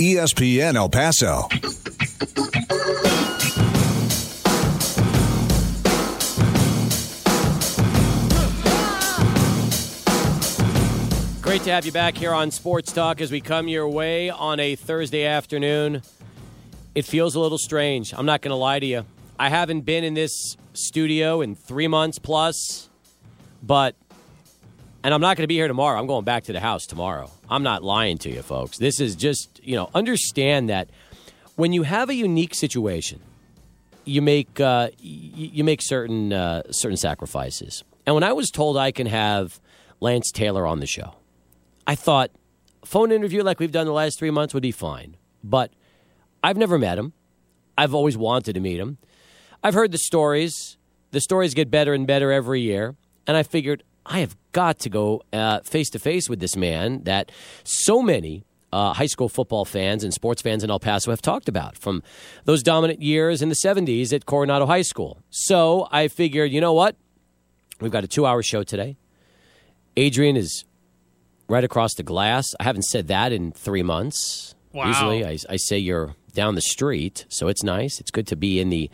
ESPN El Paso. Great to have you back here on Sports Talk as we come your way on a Thursday afternoon. It feels a little strange. I'm not going to lie to you. I haven't been in this studio in three months plus, but, and I'm not going to be here tomorrow. I'm going back to the house tomorrow. I'm not lying to you, folks. This is just, you know, understand that when you have a unique situation, you make uh, you make certain uh, certain sacrifices. And when I was told I can have Lance Taylor on the show, I thought phone interview like we've done the last three months would be fine. But I've never met him. I've always wanted to meet him. I've heard the stories. The stories get better and better every year. And I figured I have got to go face to face with this man that so many uh, high school football fans and sports fans in El Paso have talked about from those dominant years in the 70s at Coronado High School. So I figured, you know what? We've got a two hour show today. Adrian is right across the glass. I haven't said that in three months. Wow. Usually I, I say you're down the street, so it's nice. It's good to be in the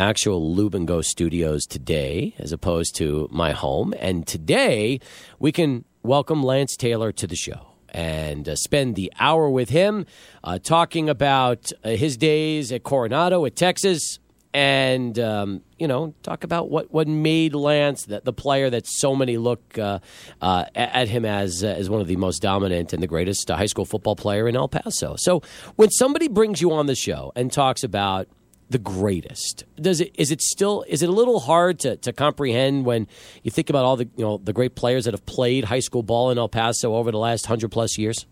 actual Lube and Go studios today as opposed to my home. And today we can welcome Lance Taylor to the show and uh, spend the hour with him uh, talking about uh, his days at Coronado, at Texas, and um, you know talk about what, what made Lance the, the player that so many look uh, uh, at him as uh, as one of the most dominant and the greatest high school football player in El Paso. So when somebody brings you on the show and talks about the greatest, does it is it still is it a little hard to, to comprehend when you think about all the you know the great players that have played high school ball in El Paso over the last hundred plus years?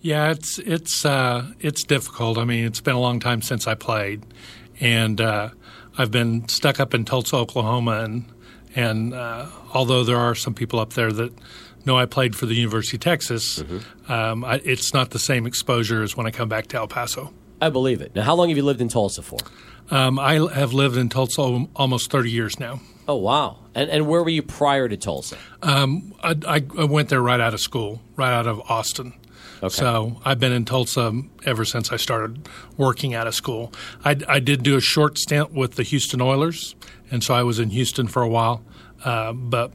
Yeah, it's it's uh, it's difficult. I mean, it's been a long time since I played, and uh, I've been stuck up in Tulsa, Oklahoma, and and uh, although there are some people up there that know I played for the University of Texas, mm-hmm. um, I, it's not the same exposure as when I come back to El Paso. I believe it. Now, how long have you lived in Tulsa for? Um, I have lived in Tulsa almost 30 years now. Oh, wow. And, and where were you prior to Tulsa? Um, I, I, went there right out of school, right out of Austin. Okay. So I've been in Tulsa ever since I started working out of school. I, I, did do a short stint with the Houston Oilers, and so I was in Houston for a while. Uh, but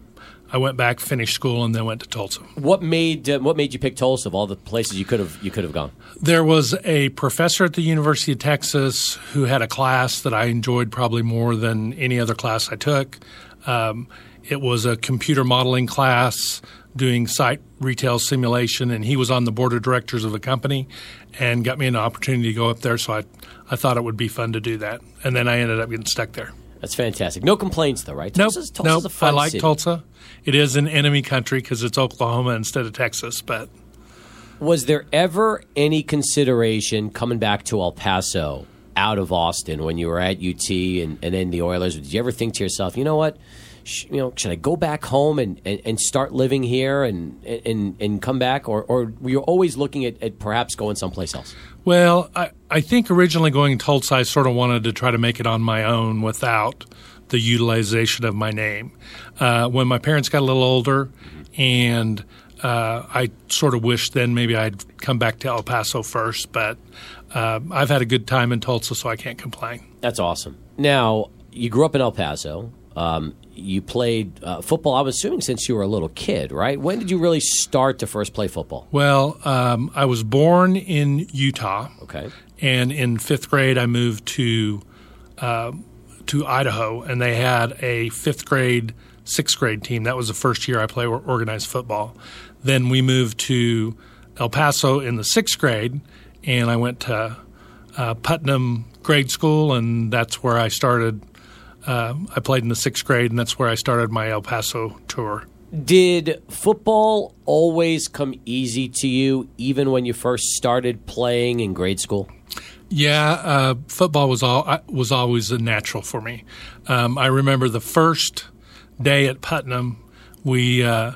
I went back, finished school, and then went to Tulsa. What made uh, what made you pick Tulsa of all the places you could have you could have gone? There was a professor at the University of Texas who had a class that I enjoyed probably more than any other class I took. Um, it was a computer modeling class doing site retail simulation, and he was on the board of directors of the company and got me an opportunity to go up there. So I, I thought it would be fun to do that. And then I ended up getting stuck there. That's fantastic. No complaints, though, right? Tulsa's, nope. Tulsa's nope. I like city. Tulsa. It is an enemy country because it's Oklahoma instead of Texas, but. Was there ever any consideration coming back to El Paso out of Austin when you were at UT and, and then the Oilers? Did you ever think to yourself, you know what? you know, should I go back home and, and, and, start living here and, and, and come back? Or, or were you always looking at, at perhaps going someplace else? Well, I, I think originally going to Tulsa, I sort of wanted to try to make it on my own without the utilization of my name. Uh, when my parents got a little older and uh, I sort of wished then maybe I'd come back to El Paso first, but uh, I've had a good time in Tulsa, so I can't complain. That's awesome. Now, you grew up in El Paso. Um, you played uh, football, I'm assuming, since you were a little kid, right? When did you really start to first play football? Well, um, I was born in Utah. Okay. And in fifth grade, I moved to uh, to Idaho, and they had a fifth grade, sixth grade team. That was the first year I played organized football. Then we moved to El Paso in the sixth grade, and I went to uh, Putnam grade school, and that's where I started uh, I played in the sixth grade, and that's where I started my El Paso tour. Did football always come easy to you, even when you first started playing in grade school? Yeah, uh, football was all uh, was always a natural for me. Um, I remember the first day at Putnam, we uh,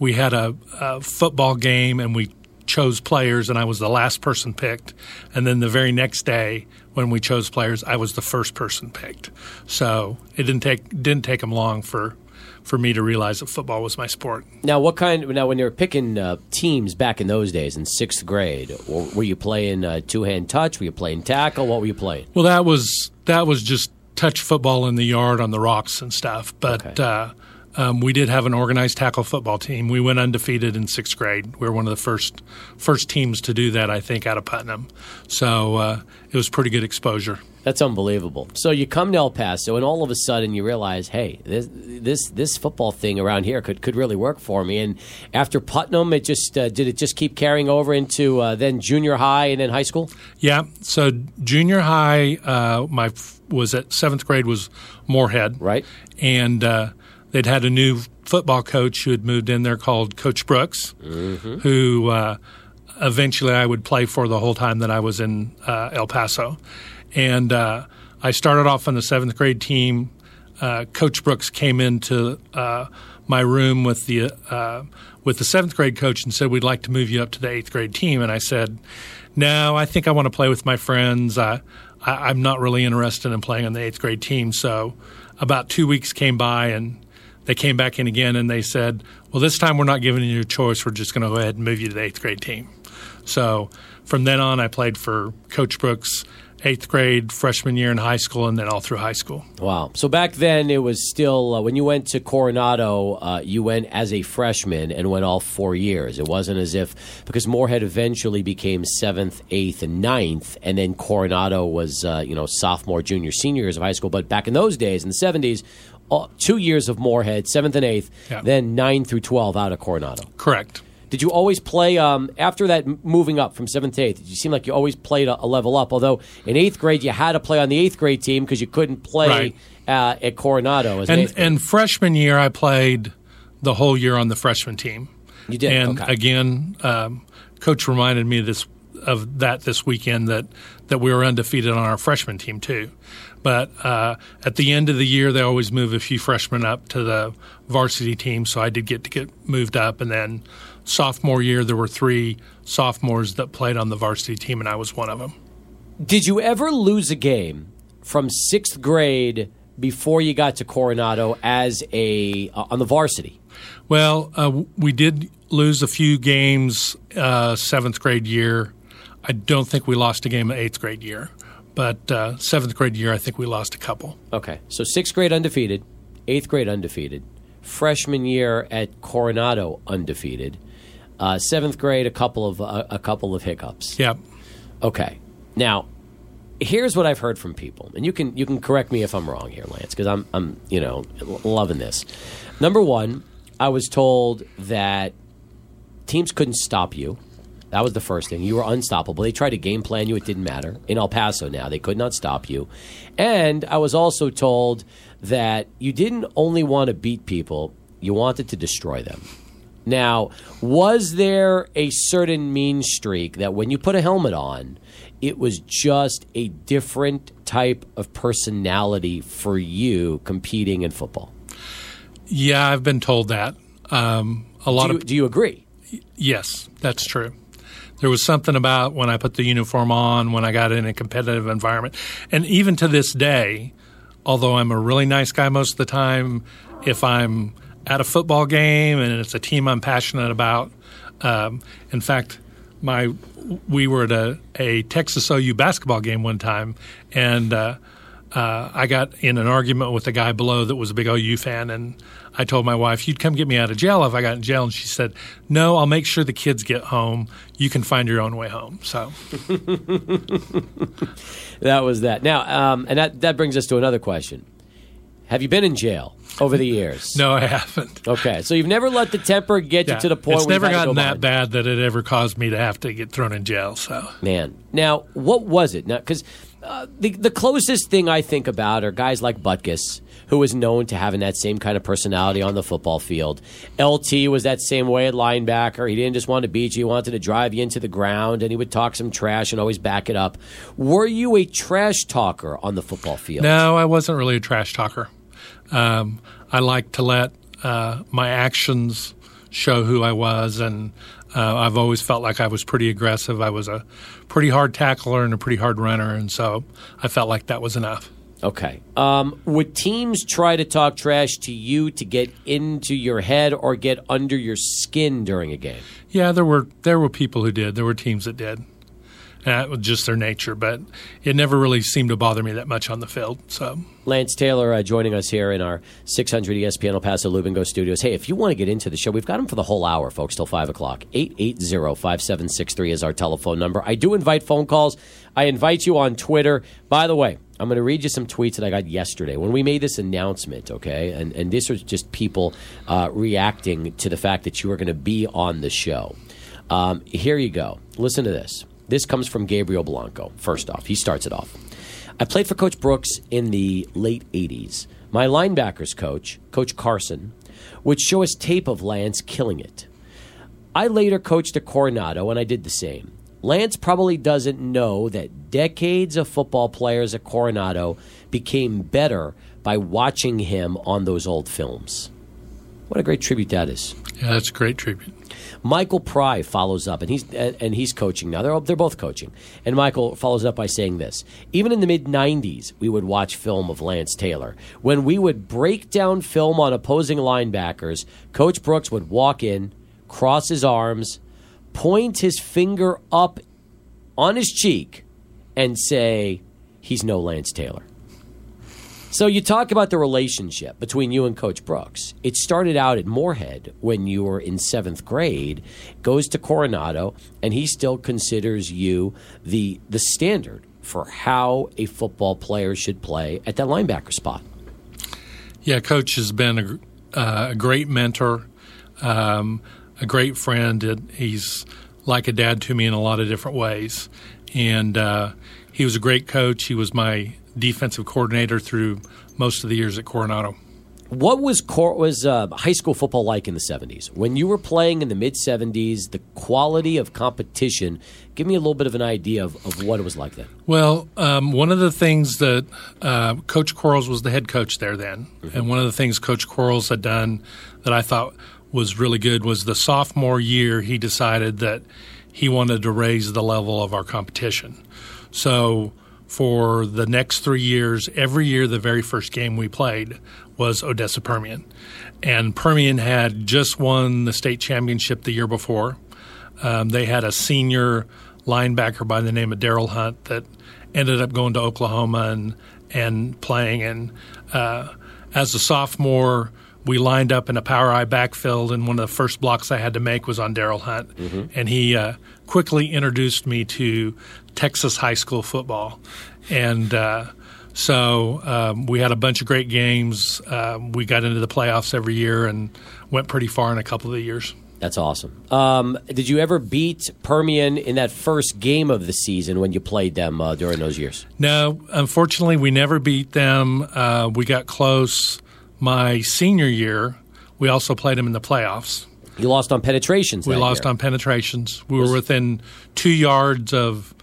we had a, a, football game and we chose players, and I was the last person picked. And then the very next day, when we chose players, I was the first person picked. So it didn't take didn't take them long for for me to realize that football was my sport. Now, what kind? Now, when you were picking uh, teams back in those days in sixth grade, were you playing uh, two hand touch? Were you playing tackle? What were you playing? Well, that was that was just touch football in the yard on the rocks and stuff. But Okay. uh, um, we did have an organized tackle football team. We went undefeated in sixth grade. We were one of the first first teams to do that, I think, out of Putnam. So uh, it was pretty good exposure. That's unbelievable. So you come to El Paso, and all of a sudden you realize, hey, this this this football thing around here could could really work for me. And after Putnam, it just uh, did it just keep carrying over into uh, then junior high and then high school. Yeah. So junior high, uh, my f- was at seventh grade was Morehead, Right. And uh, they'd had a new football coach who had moved in there called Coach Brooks, who uh, eventually I would play for the whole time that I was in uh, El Paso. And uh, I started off on the seventh grade team. Uh, coach Brooks came into uh, my room with the uh, with the seventh grade coach and said, "We'd like to move you up to the eighth grade team." And I said, "No, I think I want to play with my friends. I, I, I'm not really interested in playing on the eighth grade team." So about two weeks came by and they came back in again and they said, "Well, this time we're not giving you a choice. We're just going to go ahead and move you to the eighth grade team." So from then on, I played for Coach Brooks eighth grade, freshman year in high school, and then all through high school. Wow. So back then it was still uh, when you went to Coronado, uh, you went as a freshman and went all four years. It wasn't as if because Morehead eventually became seventh, eighth, and ninth, and then Coronado was uh, you know sophomore, junior, senior years of high school. But back in those days, in the seventies, two years of Morehead, seventh and eighth, Yeah. then nine through twelve out of Coronado. Correct. Did you always play um, after that moving up from seventh to eighth? Did you seem like you always played a, a level up? Although in eighth grade you had to play on the eighth grade team because you couldn't play Right. uh, at Coronado as an And grade. and freshman year, I played the whole year on the freshman team. You did? And Okay. again, um, coach reminded me this of that this weekend that that we were undefeated on our freshman team too. But uh, at the end of the year, they always move a few freshmen up to the varsity team, so I did get to get moved up. And then sophomore year, there were three sophomores that played on the varsity team, and I was one of them. Did you ever lose a game from sixth grade before you got to Coronado as a uh, on the varsity? Well, uh, we did lose a few games uh, seventh grade year. I don't think we lost a game in eighth grade year, but uh, seventh grade year, I think we lost a couple. Okay, so sixth grade undefeated, eighth grade undefeated, freshman year at Coronado undefeated, uh, seventh grade a couple of uh, a couple of hiccups. Yep. Okay. Now, here's what I've heard from people, and you can you can correct me if I'm wrong here, Lance, because I'm I'm you know loving this. Number one, I was told that teams couldn't stop you. That was the first thing. You were unstoppable. They tried to game plan you. It didn't matter. In El Paso now, they could not stop you. And I was also told that you didn't only want to beat people, you wanted to destroy them. Now, was there a certain mean streak that when you put a helmet on, it was just a different type of personality for you competing in football? Yeah, I've been told that. Um, a lot Do you, of do you agree? yes, that's true. There was something about when I put the uniform on, when I got in a competitive environment, and even to this day, although I'm a really nice guy most of the time, if I'm at a football game and it's a team I'm passionate about, um, in fact, my we were at a, a Texas OU basketball game one time, and uh, uh, I got in an argument with a guy below that was a big OU fan, and I told my wife, "You'd come get me out of jail if I got in jail," and she said, "No, I'll make sure the kids get home. You can find your own way home." So, That was that. Now, um, and that, that brings us to another question. Have you been in jail over the years? no, I haven't. Okay, so you've never let the temper get you to the point it's never gotten go that behind. bad that it ever caused me to have to get thrown in jail. So, Man, now what was it? Now, because the the closest thing I think about are guys like Butkus, who was known to having that same kind of personality on the football field. LT was that same way at linebacker. He didn't just want to beat you; he wanted to drive you into the ground, and he would talk some trash and always back it up. Were you a trash talker on the football field? no, I wasn't really a trash talker. Um, I like to let uh, my actions show who I was, and uh, I've always felt like I was pretty aggressive. I was a pretty hard tackler and a pretty hard runner, and so I felt like that was enough. Okay. Um, would teams try to talk trash to you to get into your head or get under your skin during a game? Yeah, there were there were people who did. There were teams that did. And that was just their nature, but it never really seemed to bother me that much on the field. So Lance Taylor uh, joining us here in our 600 ESPN El Paso Lubingo studios. Hey, if you want to get into the show, we've got them for the whole hour, folks, till 5 o'clock. 880-5763 is our telephone number. I do invite phone calls. I invite you on Twitter. By the way, I'm going to read you some tweets that I got yesterday when we made this announcement, okay? And, and this was just people uh, reacting to the fact that you were going to be on the show. Um, here you go. Listen to this. This comes from Gabriel Blanco. First off, he starts it off. I played for Coach Brooks in the late 80s. My linebackers coach, Coach Carson, would show us tape of Lance killing it. I later coached at Coronado, and I did the same. Lance probably doesn't know that decades of football players at Coronado became better by watching him on those old films. What a great tribute that is. yeah, that's a great tribute. Michael Pry follows up, and he's and and he's coaching now. They're they're both coaching, and Michael follows up by saying this: Even in the mid '90s, we would watch film of Lance Taylor. When we would break down film on opposing linebackers, Coach Brooks would walk in, cross his arms, point his finger up on his cheek, and say, "He's no Lance Taylor." So you talk about the relationship between you and Coach Brooks. It started out at Morehead when you were in seventh grade, goes to Coronado, and he still considers you the the standard for how a football player should play at that linebacker spot. Yeah, Coach has been a, uh, a great mentor, um, a great friend. It, he's like a dad to me in a lot of different ways. And uh, he was a great coach. He was my defensive coordinator through most of the years at Coronado. What was cor- was uh, high school football like in the seventies when you were playing in the mid seventies? The quality of competition. Give me a little bit of an idea of, of what it was like then. Well, um, one of the things that uh, Coach Quarles was the head coach there then, and one of the things Coach Quarles had done that I thought was really good was the sophomore year he decided that he wanted to raise the level of our competition. So for the next three years, every year the very first game we played was Odessa Permian. And Permian had just won the state championship the year before. Um, they had a senior linebacker by the name of Daryl Hunt that ended up going to Oklahoma and, and playing. And uh, as a sophomore, we lined up in a power eye backfield, and one of the first blocks I had to make was on Daryl Hunt. And he uh, quickly introduced me to Texas high school football. And uh, so um, we had a bunch of great games. Um, we got into the playoffs every year and went pretty far in a couple of the years. That's awesome. Um, did you ever beat Permian in that first game of the season when you played them uh, during those years? No, unfortunately, we never beat them. Uh, we got close my senior year. We also played them in the playoffs. You lost on penetrations. We lost year. on penetrations. We were within two yards of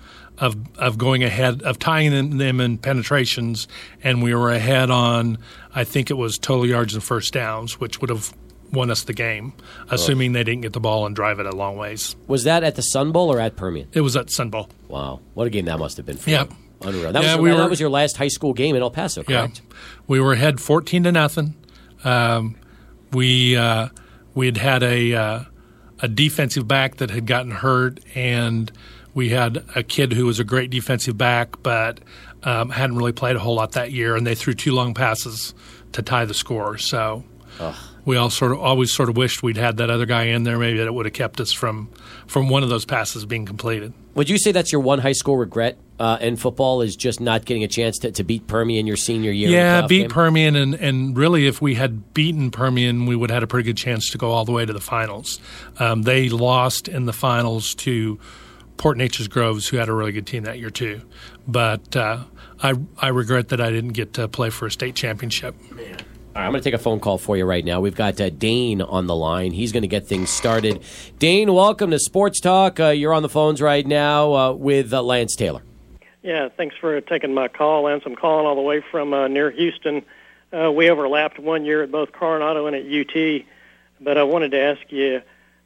of of going ahead of tying them- them in penetrations, and we were ahead on I think it was total yards and first downs, which would have won us the game, assuming they didn't get the ball and drive it a long ways. Was that at the Sun Bowl or at Permian? It was at Sun Bowl. Wow, what a game that must have been for Yeah. you. Unreal. That, Yeah, was your, we that was your last high school game in El Paso, correct? Yeah, we were ahead fourteen to nothing. Um, we uh, we had had a uh, a defensive back that had gotten hurt, and we had a kid who was a great defensive back, but um, hadn't really played a whole lot that year, and they threw two long passes to tie the score. So. We all sort of always sort of wished we'd had that other guy in there. Maybe that it would have kept us from from one of those passes being completed. Would you say that's your one high school regret uh, in football is just not getting a chance to, to beat Permian your senior year? Yeah, beat game? Permian, and, and really, if we had beaten Permian, we would have had a pretty good chance to go all the way to the finals. Um, they lost in the finals to Port Neches-Groves, who had a really good team that year too. But uh, I I regret that I didn't get to play for a state championship. All right, I'm going to take a phone call for you right now. We've got uh, Dane on the line. He's going to get things started. Dane, welcome to Sports Talk. Uh, you're on the phones right now uh, with uh, Lance Taylor. Yeah, thanks for taking my call, Lance. I'm calling all the way from uh, near Houston. Uh, we overlapped one year at both Coronado and at UT, but I wanted to ask you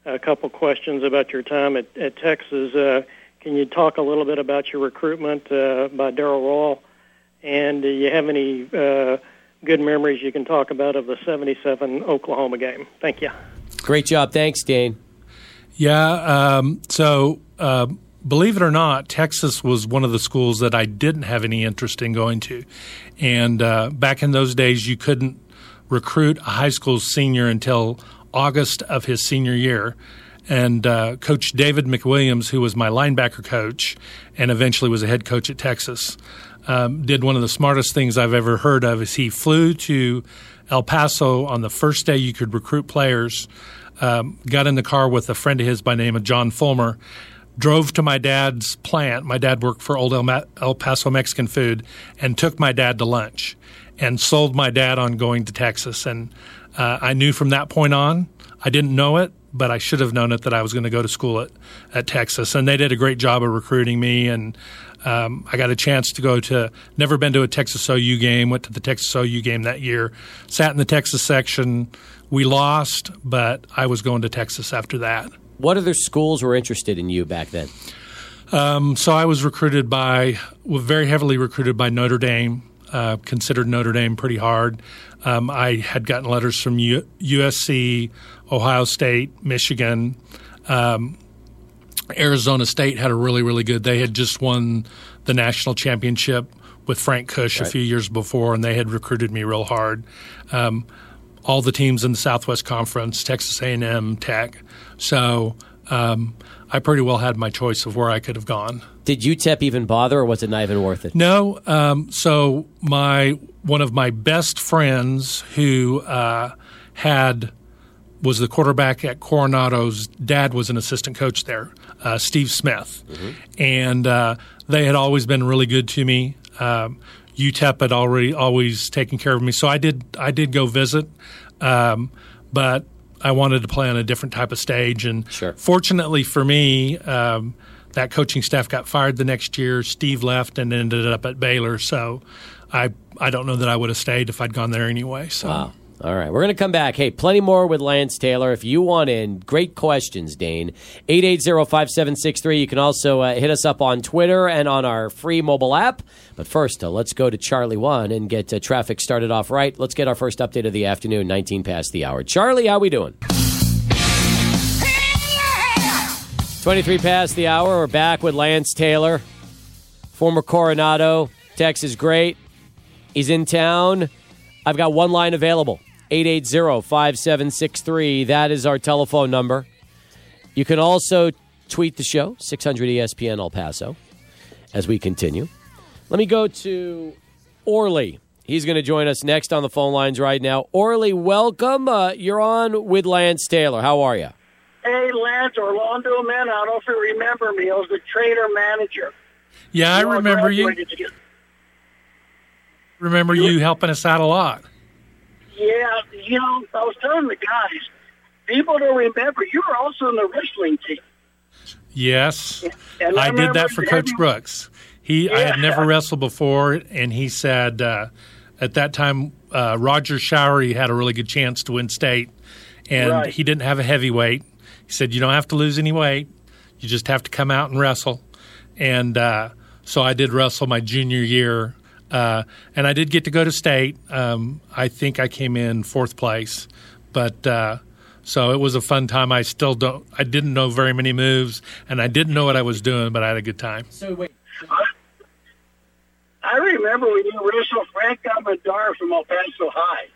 a couple questions about your time at, at Texas. Uh, can you talk a little bit about your recruitment uh, by Darrell Royal And do you have any uh, good memories you can talk about of the 77 Oklahoma game? Thank you. Great job. Thanks, Dane. Yeah. Um, so, uh, believe it or not, Texas was one of the schools that I didn't have any interest in going to. And uh, back in those days, you couldn't recruit a high school senior until August of his senior year. And uh, Coach David McWilliams, who was my linebacker coach and eventually was a head coach at Texas, um, did one of the smartest things I've ever heard of. Is he flew to El Paso on the first day you could recruit players, um, got in the car with a friend of his by name of John Fulmer, drove to my dad's plant. My dad worked for Old El Paso Mexican Food, and took my dad to lunch, and sold my dad on going to Texas. And uh, I knew from that point on, I didn't know it, but I should have known it that I was going to go to school at, at Texas. And they did a great job of recruiting me. And um, I got a chance to go to, never been to a Texas OU game, went to the Texas OU game that year, sat in the Texas section. We lost, but I was going to Texas after that. What other schools were interested in you back then? Um, so I was recruited by, very heavily recruited by Notre Dame. Uh, considered Notre Dame pretty hard. Um, I had gotten letters from U- USC, Ohio State, Michigan. Um, Arizona State had a really, really good. They had just won the national championship with Frank Kush right. a few years before, and they had recruited me real hard. Um, all the teams in the Southwest Conference, Texas A&M, Tech. So um, I pretty well had my choice of where I could have gone. Did UTEP even bother, or was it not even worth it? No. Um, so my one of my best friends who uh, had was the quarterback at Coronado's dad was an assistant coach there, uh, Steve Smith, mm-hmm. and uh, they had always been really good to me. Um, UTEP had already always taken care of me, so I did I did go visit, um, but I wanted to play on a different type of stage. And sure. fortunately for me, um, that coaching staff got fired the next year. Steve left and ended up at Baylor. So I I don't know that I would have stayed if I'd gone there anyway. So. Wow. All right, we're going to come back. Hey, plenty more with Lance Taylor. If you want in, great questions, Dane. 880-5763. You can also uh, hit us up on Twitter and on our free mobile app. But first, uh, let's go to Charlie 1 and get uh, traffic started off right. Let's get our first update of the afternoon, 19 past the hour. Charlie, how we doing? 23 past the hour. We're back with Lance Taylor, former Coronado, Texas great. He's in town. I've got one line available 880 5763. That is our telephone number. You can also tweet the show, 600 ESPN El Paso, as we continue. Let me go to Orly. He's going to join us next on the phone lines right now. Orly, welcome. Uh, you're on with Lance Taylor. How are you? Hey, Lance, Orlando, man. I don't know if you remember me. I was the trader manager. Yeah, I remember you. Together remember you helping us out a lot. Yeah, you know, I was telling the guys, people don't remember you were also in the wrestling team. Yes, and I, I did that for Coach Brooks. He, yeah. I had never wrestled before, and he said uh, at that time uh, Roger Showery had a really good chance to win state, and right. he didn't have a heavyweight. He said you don't have to lose any weight, you just have to come out and wrestle, and uh, so I did wrestle my junior year uh, and I did get to go to state. Um, I think I came in fourth place, but uh, so it was a fun time. I still don't. I didn't know very many moves, and I didn't know what I was doing, but I had a good time. So wait. I remember when you wrestled Frank Amadar from El Paso High.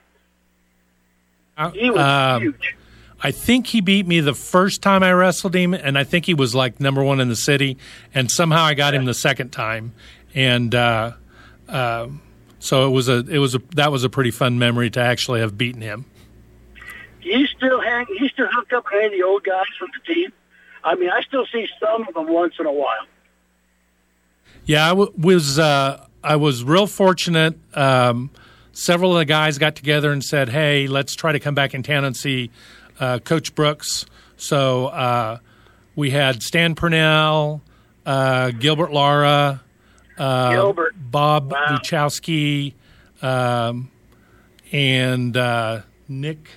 Uh, he was uh, huge. I think he beat me the first time I wrestled him, and I think he was like number one in the city. And somehow I got him the second time, and uh, um, so it was a it was a that was a pretty fun memory to actually have beaten him. He still hang he still hook up with any of the old guys from the team. I mean, I still see some of them once in a while. Yeah, I w- was uh, I was real fortunate. Um, several of the guys got together and said, "Hey, let's try to come back in town and see uh, Coach Brooks." So uh, we had Stan Purnell, uh, Gilbert Lara, uh, Gilbert, Bob wow. Luchowski, um, and uh, Nick.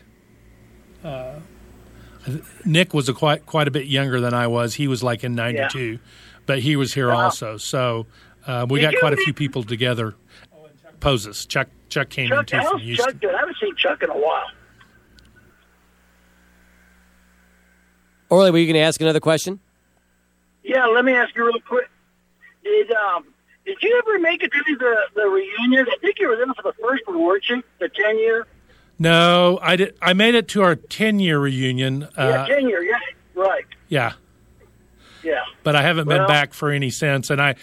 Uh, Nick was a quite quite a bit younger than I was. He was like in '92, yeah. but he was here wow. also. So uh, we got quite a few people together. Poses. Chuck Chuck came Chuck, in too from Houston. Chuck doing? I haven't seen Chuck in a while. Orly, were you going to ask another question? Yeah, let me ask you real quick. Did um did you ever make it to the the reunion? I think you were there for the first one, weren't you? The ten year. No, I did. I made it to our ten year reunion. Yeah, Uh, ten year. Yeah, right. yeah, Yeah. but I haven't been back for any since. And I,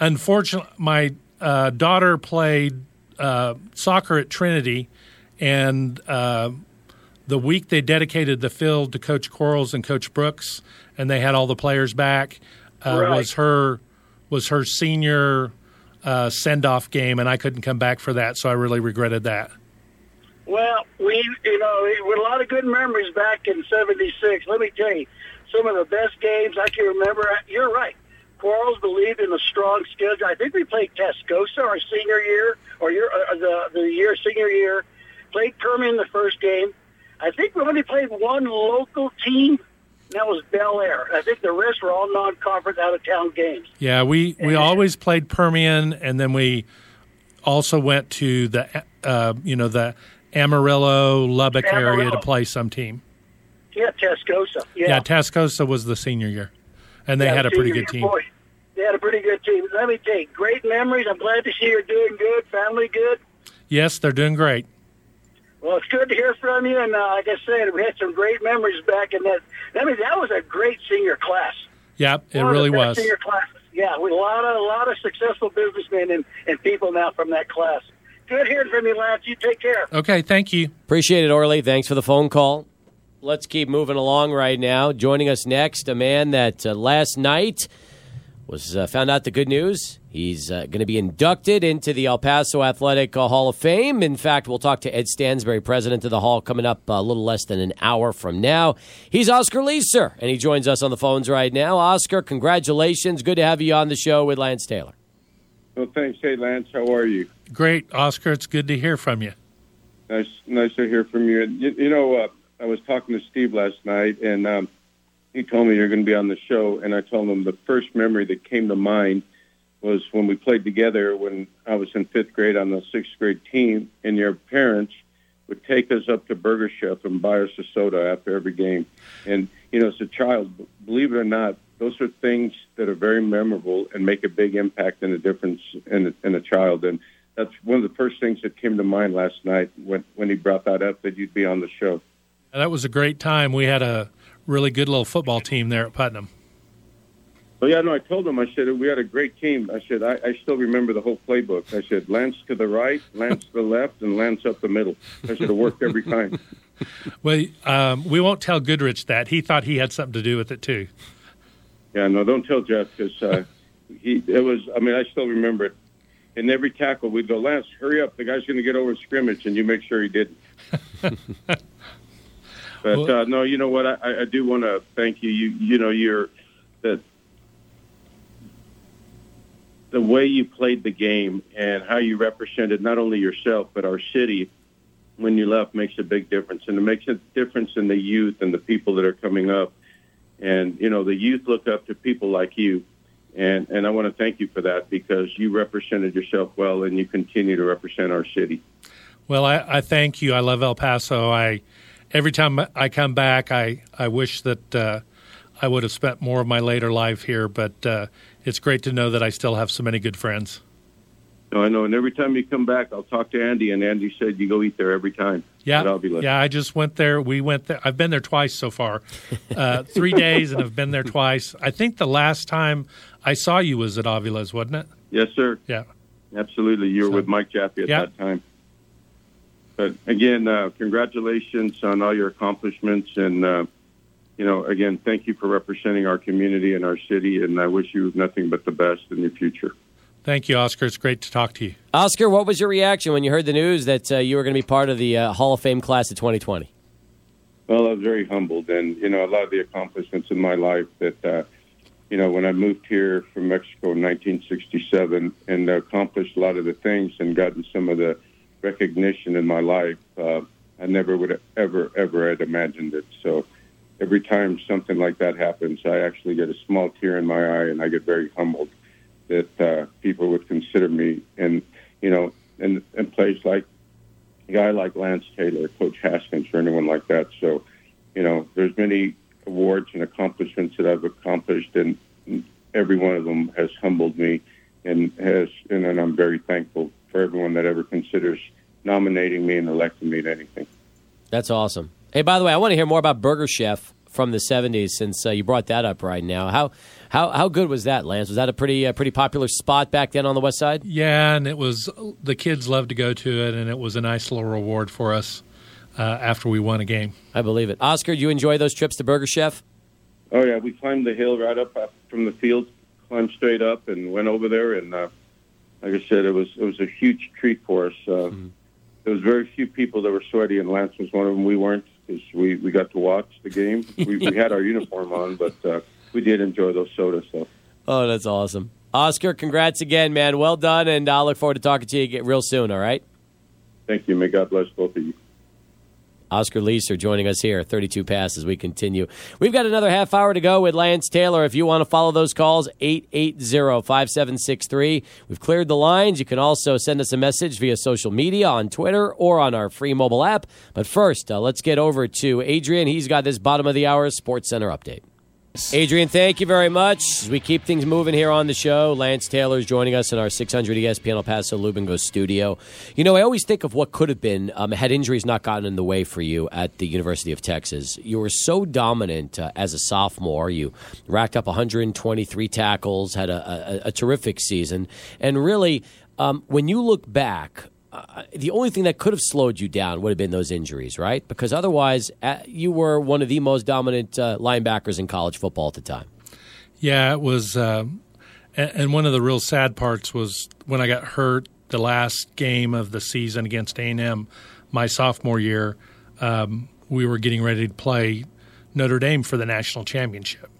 unfortunately, my uh, daughter played uh, soccer at Trinity, and uh, the week they dedicated the field to Coach Quarles and Coach Brooks, and they had all the players back, uh, Right. was her was her senior uh, send off game, and I couldn't come back for that, so I really regretted that. Well, we, you know, with a lot of good memories back in '76. Let me tell you, some of the best games I can remember. You're right. Quarles believed in a strong schedule. I think we played Tascosa our senior year, or year, uh, the the year senior year. Played Permian the first game. I think we only played one local team. And that was Bel Air. I think the rest were all non-conference, out-of-town games. Yeah, we, we always played Permian, and then we also went to the uh, you know the Amarillo Lubbock area to play some team. Yeah, Tascosa. Yeah, Yeah, Tascosa was the senior year, and they Yeah, had a pretty good team. boy. They had a pretty good team. Let me tell you, great memories. I'm glad to see you're doing good, family good. Yes, they're doing great. Well, it's good to hear from you. And uh, like I said, we had some great memories back in that. I mean, that was a great senior class. Yep, it One of the really was. Senior classes. Yeah, with a lot of a lot of successful businessmen and, and people now from that class. Good hearing from you, Lance. You take care. Okay, thank you. Appreciate it, Orly. Thanks for the phone call. Let's keep moving along right now. Joining us next, a man that uh, last night was uh, found out the good news. He's uh, going to be inducted into the El Paso Athletic uh, Hall of Fame. In fact, we'll talk to Ed Stansbury, president of the Hall, coming up uh, a little less than an hour from now. He's Oscar Leeser, and he joins us on the phones right now. Oscar, congratulations. Good to have you on the show with Lance Taylor. Well, thanks. Hey, Lance, how are you? Great, Oscar. It's good to hear from you. Nice, nice to hear from you. You, you know, uh, I was talking to Steve last night, and um, he told me you're going to be on the show. And I told him the first memory that came to mind was when we played together when I was in fifth grade on the sixth grade team, and your parents would take us up to Burger Chef and buy us a soda after every game. And you know, as a child, believe it or not, those are things that are very memorable and make a big impact and a difference in a, in a child. And that's one of the first things that came to mind last night when when he brought that up that you'd be on the show. That was a great time. We had a really good little football team there at Putnam. Well, yeah, no, I told him. I said we had a great team. I said I, I still remember the whole playbook. I said Lance to the right, Lance to the left, and Lance up the middle. I said it worked every time. Well, um, we won't tell Goodrich that. He thought he had something to do with it too. Yeah, no, don't tell Jeff because uh, he. It was. I mean, I still remember it. In every tackle, we'd go, Lance, hurry up! The guy's going to get over scrimmage, and you make sure he didn't. but uh, no, you know what? I, I do want to thank you. You, you know, you're that the way you played the game and how you represented not only yourself but our city when you left makes a big difference, and it makes a difference in the youth and the people that are coming up. And you know, the youth look up to people like you, and and I want to thank you for that because you represented yourself well, and you continue to represent our city. Well, I, I thank you. I love El Paso. I every time I come back, I I wish that uh, I would have spent more of my later life here. But uh, it's great to know that I still have so many good friends. No, I know, and every time you come back, I'll talk to Andy, and Andy said you go eat there every time. Yeah, But I'll be listening. yeah. I just went there. We went there. I've been there twice so far, uh, three days, and have been there twice. I think the last time I saw you was at Avila's, wasn't it? Yes, sir. Yeah. Absolutely. You were So- with Mike Jaffe at Yeah. that time. But again, uh, congratulations on all your accomplishments. And, uh, you know, again, thank you for representing our community and our city. And I wish you nothing but the best in your future. Thank you, Oscar. It's great to talk to you. Oscar, what was your reaction when you heard the news that uh, you were going to be part of the uh, Hall of Fame class of 2020? Well, I was very humbled. And, you know, a lot of the accomplishments in my life that, uh, you know, when I moved here from Mexico in 1967 and accomplished a lot of the things and gotten some of the recognition in my life, uh, I never would have ever, ever had imagined it. So every time something like that happens, I actually get a small tear in my eye and I get very humbled that uh, people would consider me. And, you know, in, in place like a guy like Lance Taylor, Coach Haskins, or anyone like that. So, you know, there's many awards and accomplishments that I've accomplished, and every one of them has humbled me, and has, and, and I'm very thankful for everyone that ever considers nominating me and electing me to anything. That's awesome. Hey, by the way, I want to hear more about Burger Chef from the '70s since uh, you brought that up right now. How how how good was that, Lance? Was that a pretty uh, pretty popular spot back then on the West Side? Yeah, and it was the kids loved to go to it, and it was a nice little reward for us uh, after we won a game. I believe it. Oscar, do you enjoy those trips to Burger Chef? Oh yeah, we climbed the hill right up, up from the field, climbed straight up, and went over there. And uh, like I said, it was it was a huge treat for us. Uh, mm-hmm. There was very few people that were sweaty, and Lance was one of them. We weren't because we we got to watch the game. we, we had our uniform on, but uh, we did enjoy those sodas. So. Oh, that's awesome, Oscar! Congrats again, man. Well done, and I'll look forward to talking to you again real soon. All right. Thank you. May God bless both of you. Oscar Leeser joining us here, 32 passes. We continue. We've got another half hour to go with Lance Taylor. If you want to follow those calls, 880-5763. We've cleared the lines. You can also send us a message via social media on Twitter or on our free mobile app. But first, uh, let's get over to Adrian. He's got this bottom of the hour Sports Center update. Adrian, thank you very much. As we keep things moving here on the show, Lance Taylor is joining us in our 600 ESPN El Paso Lubingo studio. You know, I always think of what could have been um, had injuries not gotten in the way for you at the University of Texas. You were so dominant uh, as a sophomore. You racked up 123 tackles, had a, a, a terrific season, and really, um, when you look back uh, the only thing that could have slowed you down would have been those injuries, right? Because otherwise, uh, you were one of the most dominant uh, linebackers in college football at the time. Yeah, it was. Uh, and one of the real sad parts was when I got hurt the last game of the season against A&M my sophomore year. Um, we were getting ready to play Notre Dame for the national championship,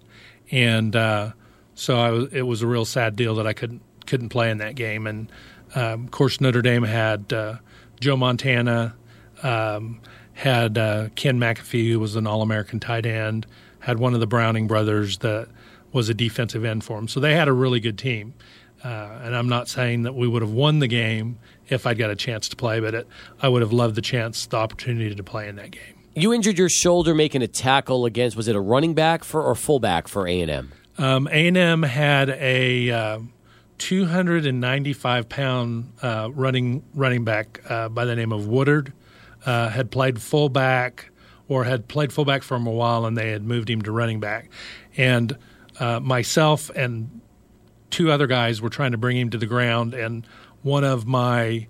and uh, so was, it was a real sad deal that I couldn't couldn't play in that game and um, of course, Notre Dame had uh, Joe Montana, um, had uh, Ken McAfee, who was an All American tight end, had one of the Browning brothers that was a defensive end for him. So they had a really good team. Uh, and I'm not saying that we would have won the game if I'd got a chance to play, but it, I would have loved the chance, the opportunity to play in that game. You injured your shoulder making a tackle against was it a running back for or fullback for A and M? Um, A and M had a uh, 295 pound uh, running running back uh, by the name of Woodard uh, had played fullback or had played fullback for him a while, and they had moved him to running back. And uh, myself and two other guys were trying to bring him to the ground, and one of my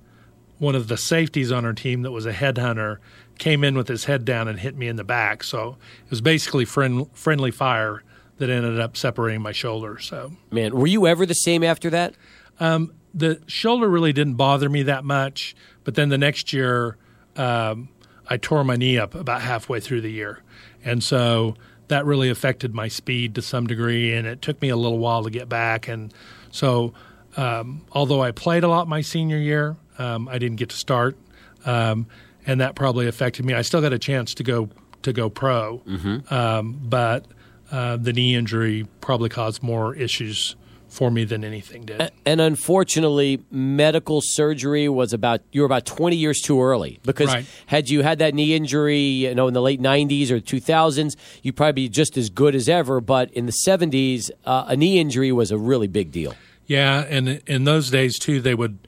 one of the safeties on our team that was a headhunter came in with his head down and hit me in the back. So it was basically friend, friendly fire that ended up separating my shoulder. So, man, were you ever the same after that? Um, the shoulder really didn't bother me that much, but then the next year, um, I tore my knee up about halfway through the year, and so that really affected my speed to some degree, and it took me a little while to get back. And so, um, although I played a lot my senior year, um, I didn't get to start, um, and that probably affected me. I still got a chance to go to go pro, mm-hmm. Um, but uh, the knee injury probably caused more issues for me than anything did. And unfortunately, medical surgery was about you were about 20 years too early because right. had you had that knee injury, you know, in the late 90s or 2000s, you'd probably be just as good as ever. But in the 70s, uh, a knee injury was a really big deal. Yeah, and in those days too, they would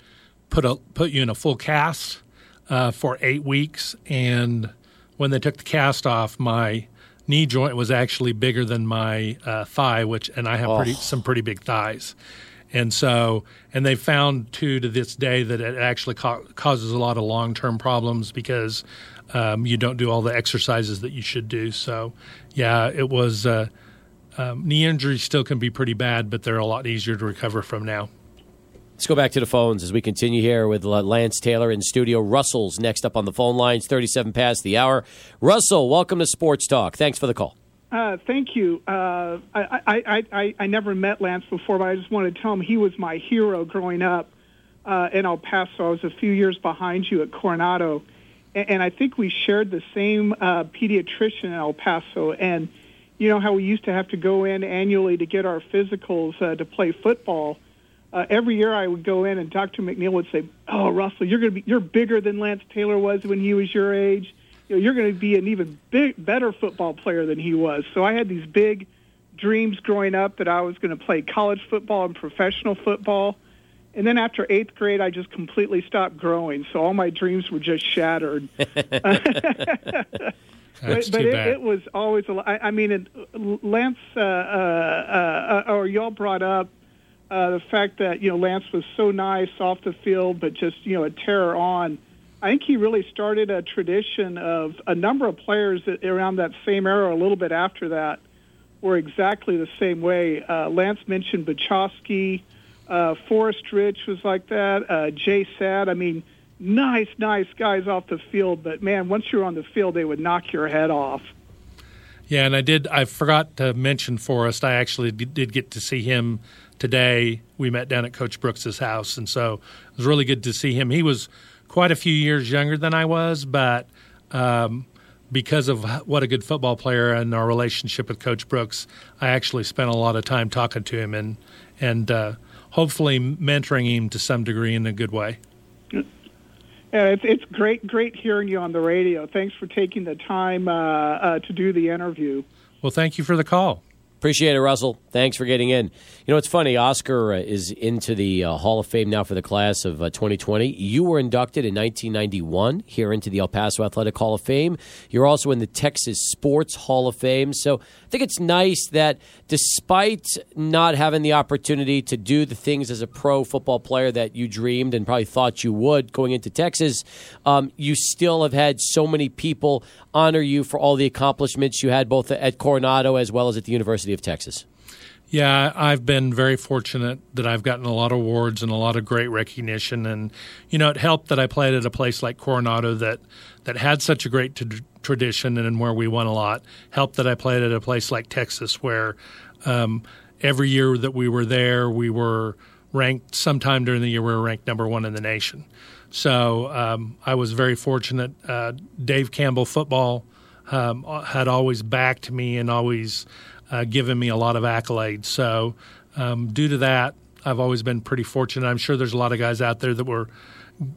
put a put you in a full cast uh, for eight weeks, and when they took the cast off, my knee joint was actually bigger than my uh, thigh, which and I have oh. pretty some pretty big thighs, and so and they found too to this day that it actually ca- causes a lot of long term problems because um, you don't do all the exercises that you should do. So yeah, it was. Uh, um, knee injuries still can be pretty bad, but they're a lot easier to recover from now. Let's go back to the phones as we continue here with Lance Taylor in studio. Russell's next up on the phone lines, 37 past the hour. Russell, welcome to Sports Talk. Thanks for the call. Uh, thank you. Uh, I, I, I, I never met Lance before, but I just wanted to tell him he was my hero growing up uh, in El Paso. I was a few years behind you at Coronado, and, and I think we shared the same uh, pediatrician in El Paso. And you know how we used to have to go in annually to get our physicals uh, to play football – uh, every year I would go in and Dr. McNeil would say, "Oh, Russell, you're going to be you're bigger than Lance Taylor was when he was your age. You know, you're going to be an even big, better football player than he was." So I had these big dreams growing up that I was going to play college football and professional football. And then after eighth grade, I just completely stopped growing. So all my dreams were just shattered. That's but too it, bad. it was always a. I, I mean, it, Lance uh, uh, uh, or y'all brought up uh, the fact that you know Lance was so nice off the field, but just you know a terror on. I think he really started a tradition of a number of players that around that same era, a little bit after that, were exactly the same way. Uh, Lance mentioned Bachowski, uh, Forrest Rich was like that, uh, Jay Sad. I mean, nice, nice guys off the field, but man, once you're on the field, they would knock your head off. Yeah, and I did. I forgot to mention Forrest. I actually did did get to see him today. We met down at Coach Brooks's house, and so it was really good to see him. He was quite a few years younger than I was, but um, because of what a good football player and our relationship with Coach Brooks, I actually spent a lot of time talking to him and and uh, hopefully mentoring him to some degree in a good way. Yeah, it's it's great great hearing you on the radio. Thanks for taking the time uh, uh, to do the interview. Well, thank you for the call. Appreciate it, Russell. Thanks for getting in. You know, it's funny. Oscar uh, is into the uh, Hall of Fame now for the class of uh, 2020. You were inducted in 1991 here into the El Paso Athletic Hall of Fame. You're also in the Texas Sports Hall of Fame. So I think it's nice that despite not having the opportunity to do the things as a pro football player that you dreamed and probably thought you would going into Texas, um, you still have had so many people honor you for all the accomplishments you had both at Coronado as well as at the University of Texas. Yeah, I've been very fortunate that I've gotten a lot of awards and a lot of great recognition, and you know it helped that I played at a place like Coronado that that had such a great t- tradition and where we won a lot. Helped that I played at a place like Texas where um, every year that we were there, we were ranked. Sometime during the year, we were ranked number one in the nation. So um, I was very fortunate. Uh, Dave Campbell football um, had always backed me and always uh, given me a lot of accolades. So um, due to that, I've always been pretty fortunate. I'm sure there's a lot of guys out there that were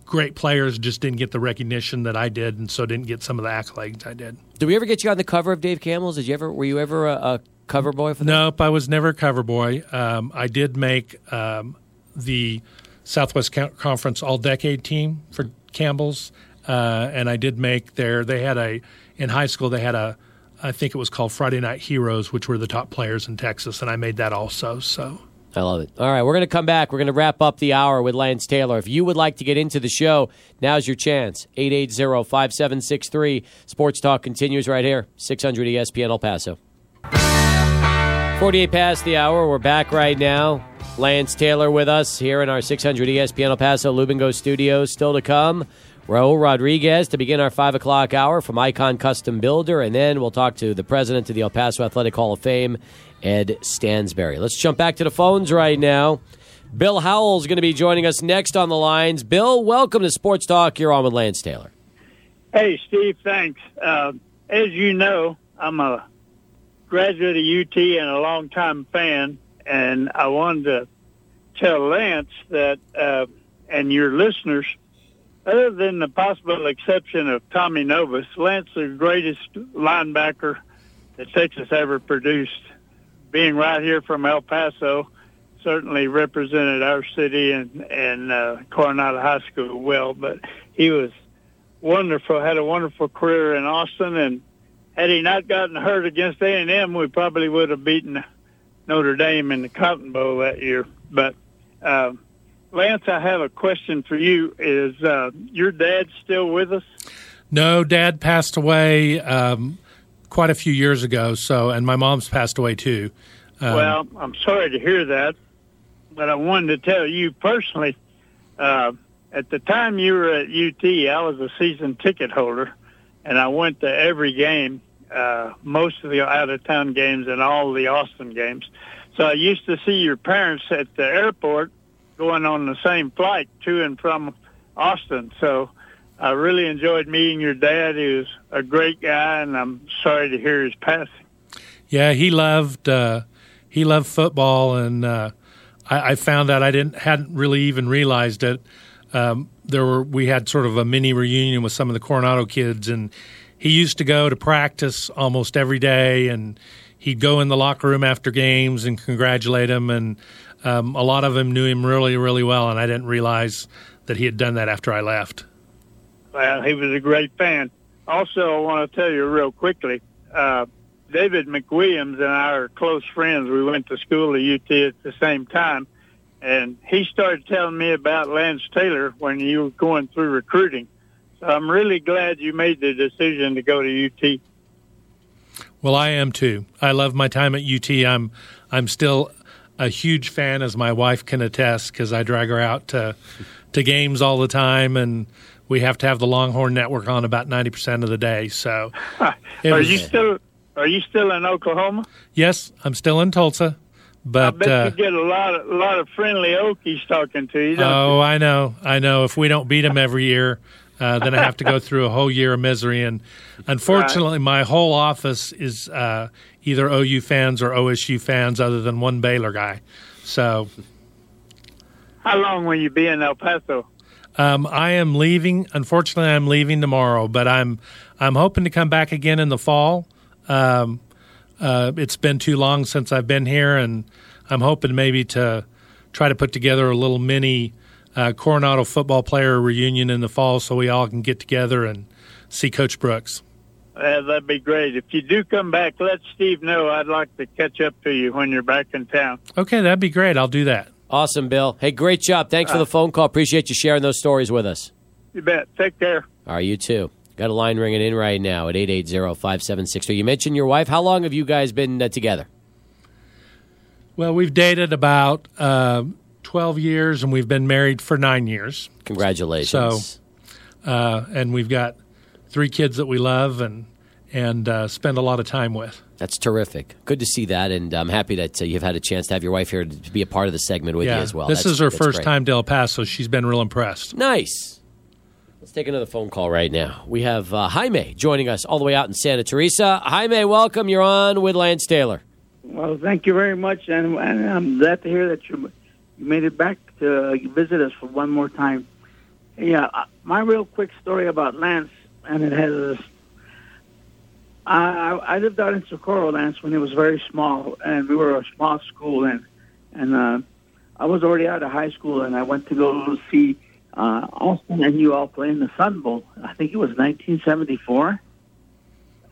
great players, just didn't get the recognition that I did, and so didn't get some of the accolades I did. Did we ever get you on the cover of Dave Campbell's? Did you ever? Were you ever a, a cover boy for that? Nope, I was never a cover boy. Um, I did make um, the Southwest Conference All Decade team for Campbell's, uh, and I did make their. They had a in high school. They had a, I think it was called Friday Night Heroes, which were the top players in Texas, and I made that also. So. I love it. All right, we're going to come back. We're going to wrap up the hour with Lance Taylor. If you would like to get into the show, now's your chance. 880-5763. Sports Talk continues right here. 600 ESPN El Paso. 48 past the hour. We're back right now. Lance Taylor with us here in our 600 ESPN El Paso Lubingo studios. Still to come, Raul Rodriguez to begin our 5 o'clock hour from Icon Custom Builder. And then we'll talk to the president of the El Paso Athletic Hall of Fame, Ed Stansberry. Let's jump back to the phones right now. Bill Howell's going to be joining us next on the lines. Bill, welcome to Sports Talk. You're on with Lance Taylor. Hey, Steve, thanks. Uh, as you know, I'm a graduate of UT and a longtime fan, and I wanted to tell Lance that, uh, and your listeners, other than the possible exception of Tommy Nobis, Lance is the greatest linebacker that Texas ever produced. Being right here from El Paso, certainly represented our city and and uh, Coronado High School well. But he was wonderful. Had a wonderful career in Austin, and had he not gotten hurt against A and M, we probably would have beaten Notre Dame in the Cotton Bowl that year. But uh, Lance, I have a question for you. Is uh, your dad still with us? No, Dad passed away um, quite a few years ago. So, and my mom's passed away too. Um, well, I'm sorry to hear that, but I wanted to tell you personally. Uh, at the time you were at UT, I was a season ticket holder, and I went to every game, uh, most of the out of town games, and all the Austin games. So I used to see your parents at the airport going on the same flight to and from Austin. So I really enjoyed meeting your dad. He was a great guy, and I'm sorry to hear his passing. Yeah, he loved uh, he loved football, and uh, I, I, found out I didn't hadn't really even realized it um, there were we had sort of a mini reunion with some of the Coronado kids, and he used to go to practice almost every day, and he'd go in the locker room after games and congratulate him, and um, a lot of them knew him really, really well, and I didn't realize that he had done that after I left. Well, he was a great fan. Also, I want to tell you real quickly, uh, David McWilliams and I are close friends. We went to school at UT at the same time, and he started telling me about Lance Taylor when you were going through recruiting. I'm really glad you made the decision to go to UT. Well, I am too. I love my time at UT. I'm I'm still a huge fan, as my wife can attest, because I drag her out to to games all the time, and we have to have the Longhorn Network on about ninety percent of the day. So, are was, you still are you still in Oklahoma? Yes, I'm still in Tulsa. But I bet uh, you get a lot of a lot of friendly Okies talking to you. oh, you? I know, I know. If we don't beat them every year, uh, then I have to go through a whole year of misery. And unfortunately, right. my whole office is uh, either OU fans or OSU fans, other than one Baylor guy. So, how long will you be in El Paso? Um, I am leaving. Unfortunately, I'm leaving tomorrow, but I'm I'm hoping to come back again in the fall. Um, uh, it's been too long since I've been here, and I'm hoping maybe to try to put together a little mini uh, Coronado football player reunion in the fall, so we all can get together and see Coach Brooks. Uh, that'd be great. If you do come back, let Steve know. I'd like to catch up to you when you're back in town. Okay, that'd be great. I'll do that. Awesome, Bill. Hey, great job. Thanks for the phone call. Appreciate you sharing those stories with us. You bet. Take care. All right, you too. Got a line ringing in right now at 880-5763. You mentioned your wife. How long have you guys been uh, together? Well, we've dated about uh, 12 years, and we've been married for nine years. Congratulations. So, uh, and we've got three kids that we love and and uh, spend a lot of time with. That's terrific. Good to see that, and I'm happy that uh, you've had a chance to have your wife here to be a part of the segment with yeah, you as well. This that's, is her first great. time to El Paso. She's been real impressed. Nice. Let's take another phone call right now. We have uh, Jaime joining us all the way out in Santa Teresa. Jaime, welcome. You're on with Lance Taylor. Well, thank you very much, and, and I'm glad to hear that you you made it back to visit us for one more time. Yeah, uh, my real quick story about Lance, and it has I, I lived out in Socorro, Lance, when it was very small, and we were a small school, and and uh, I was already out of high school, and I went to go see uh, Austin and you all play in the Sun Bowl. I think it was 1974.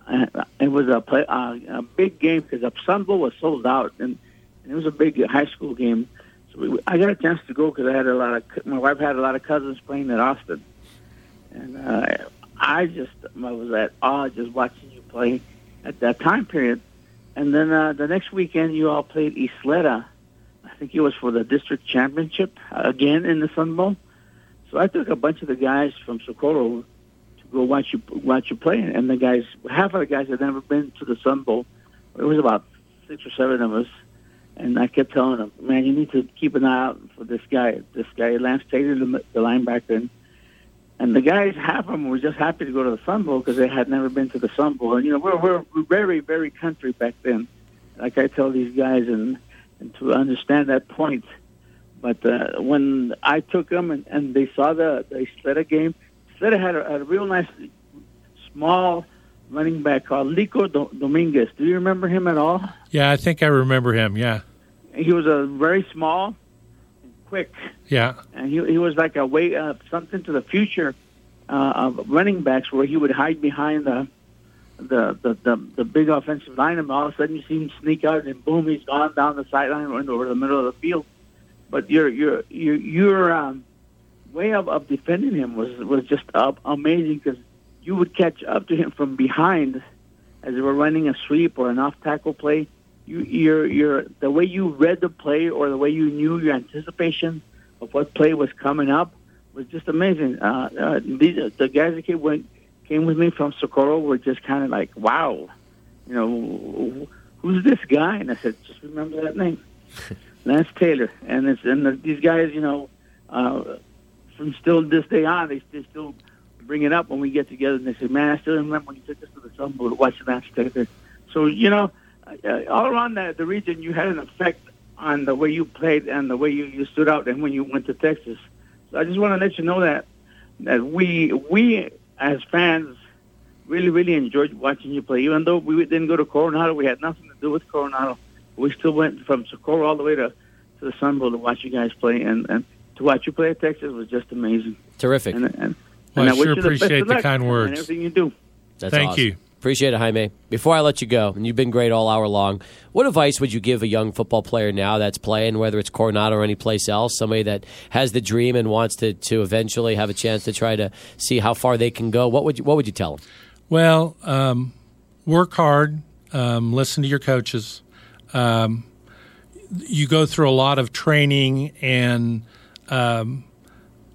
And it was a play, uh, a big game because the Sun Bowl was sold out, and, and it was a big high school game. So I got a chance to go because I had a lot of my wife had a lot of cousins playing at Austin, and uh, I just I was at awe just watching you play at that time period. And then uh, the next weekend, you all played Ysleta. I think it was for the district championship again in the Sun Bowl. So I took a bunch of the guys from Socorro to go watch you watch you play, and the guys, half of the guys had never been to the Sun Bowl. It was about six or seven of us, and I kept telling them, "Man, you need to keep an eye out for this guy, this guy Lance Taylor, the, the linebacker." And, and the guys, half of them were just happy to go to the Sun Bowl because they had never been to the Sun Bowl. And you know, we're we're, very very country back then. Like I tell these guys, and and to understand that point. But uh, when I took them and, and they saw the the Ysleta game, Ysleta had a, a real nice small running back called Lico Dominguez. Do you remember him at all? Yeah, I think I remember him. Yeah, he was a very small, quick. Yeah, and he he was like a way uh, something to the future uh, of running backs, where he would hide behind the. The, the the the big offensive line, and all of a sudden you see him sneak out, and boom, he's gone down the sideline and over the middle of the field. But your your your your um, way of, of defending him was was just uh, amazing because you would catch up to him from behind as they were running a sweep or an off tackle play. You, your, your, the way you read the play or the way you knew your anticipation of what play was coming up was just amazing. Uh, uh, these, the guys that came, went, came with me from Socorro were just kind of like, wow, you know, who's this guy? And I said, just remember that name, Lance Taylor. And it's and the, these guys, you know, uh, from still this day on, they, they still bring it up when we get together. And they say, man, I still remember when you took us to the Sun Bowl to watch Lance Taylor. So you know, uh, all around the, the region, you had an effect on the way you played and the way you, you stood out, and when you went to Texas. So I just want to let you know that that we we as fans really really enjoyed watching you play. Even though we didn't go to Coronado, we had nothing to do with Coronado. We still went from Socorro all the way to to the Sun Bowl to watch you guys play, and and to watch you play at Texas was just amazing. Terrific. And, and, Well, and I wish sure you the appreciate the kind in words. everything you do. That's Thank awesome. you. Appreciate it, Jaime. Before I let you go, and you've been great all hour long, what advice would you give a young football player now that's playing, whether it's Coronado or any place else, somebody that has the dream and wants to, to eventually have a chance to try to see how far they can go? What would you, what would you tell them? Well, um, work hard, um, listen to your coaches. Um, you go through a lot of training and um,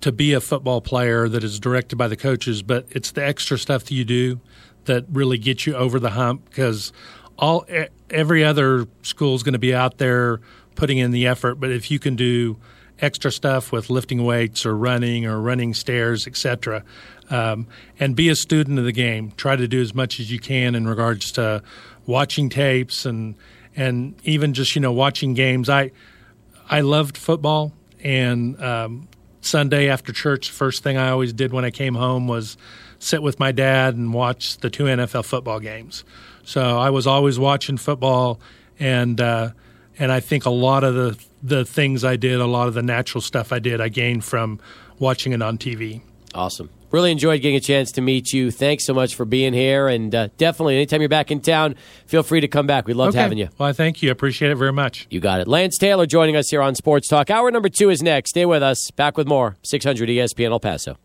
to be a football player that is directed by the coaches, but it's the extra stuff that you do that really gets you over the hump because all every other school is going to be out there putting in the effort, but if you can do extra stuff with lifting weights or running or running stairs, etc., um, and be a student of the game. Try to do as much as you can in regards to watching tapes and and even just you know watching games. I I loved football, and um, Sunday after church, first thing I always did when I came home was sit with my dad and watch the two NFL football games. So I was always watching football, and uh, and I think a lot of the the things I did, a lot of the natural stuff I did, I gained from watching it on TV. Awesome. Really enjoyed getting a chance to meet you. Thanks so much for being here. And uh, definitely, anytime you're back in town, feel free to come back. We loved Okay. having you. Well, I thank you. I appreciate it very much. You got it. Lance Taylor joining us here on Sports Talk. Hour number two is next. Stay with us. Back with more 600 ESPN El Paso.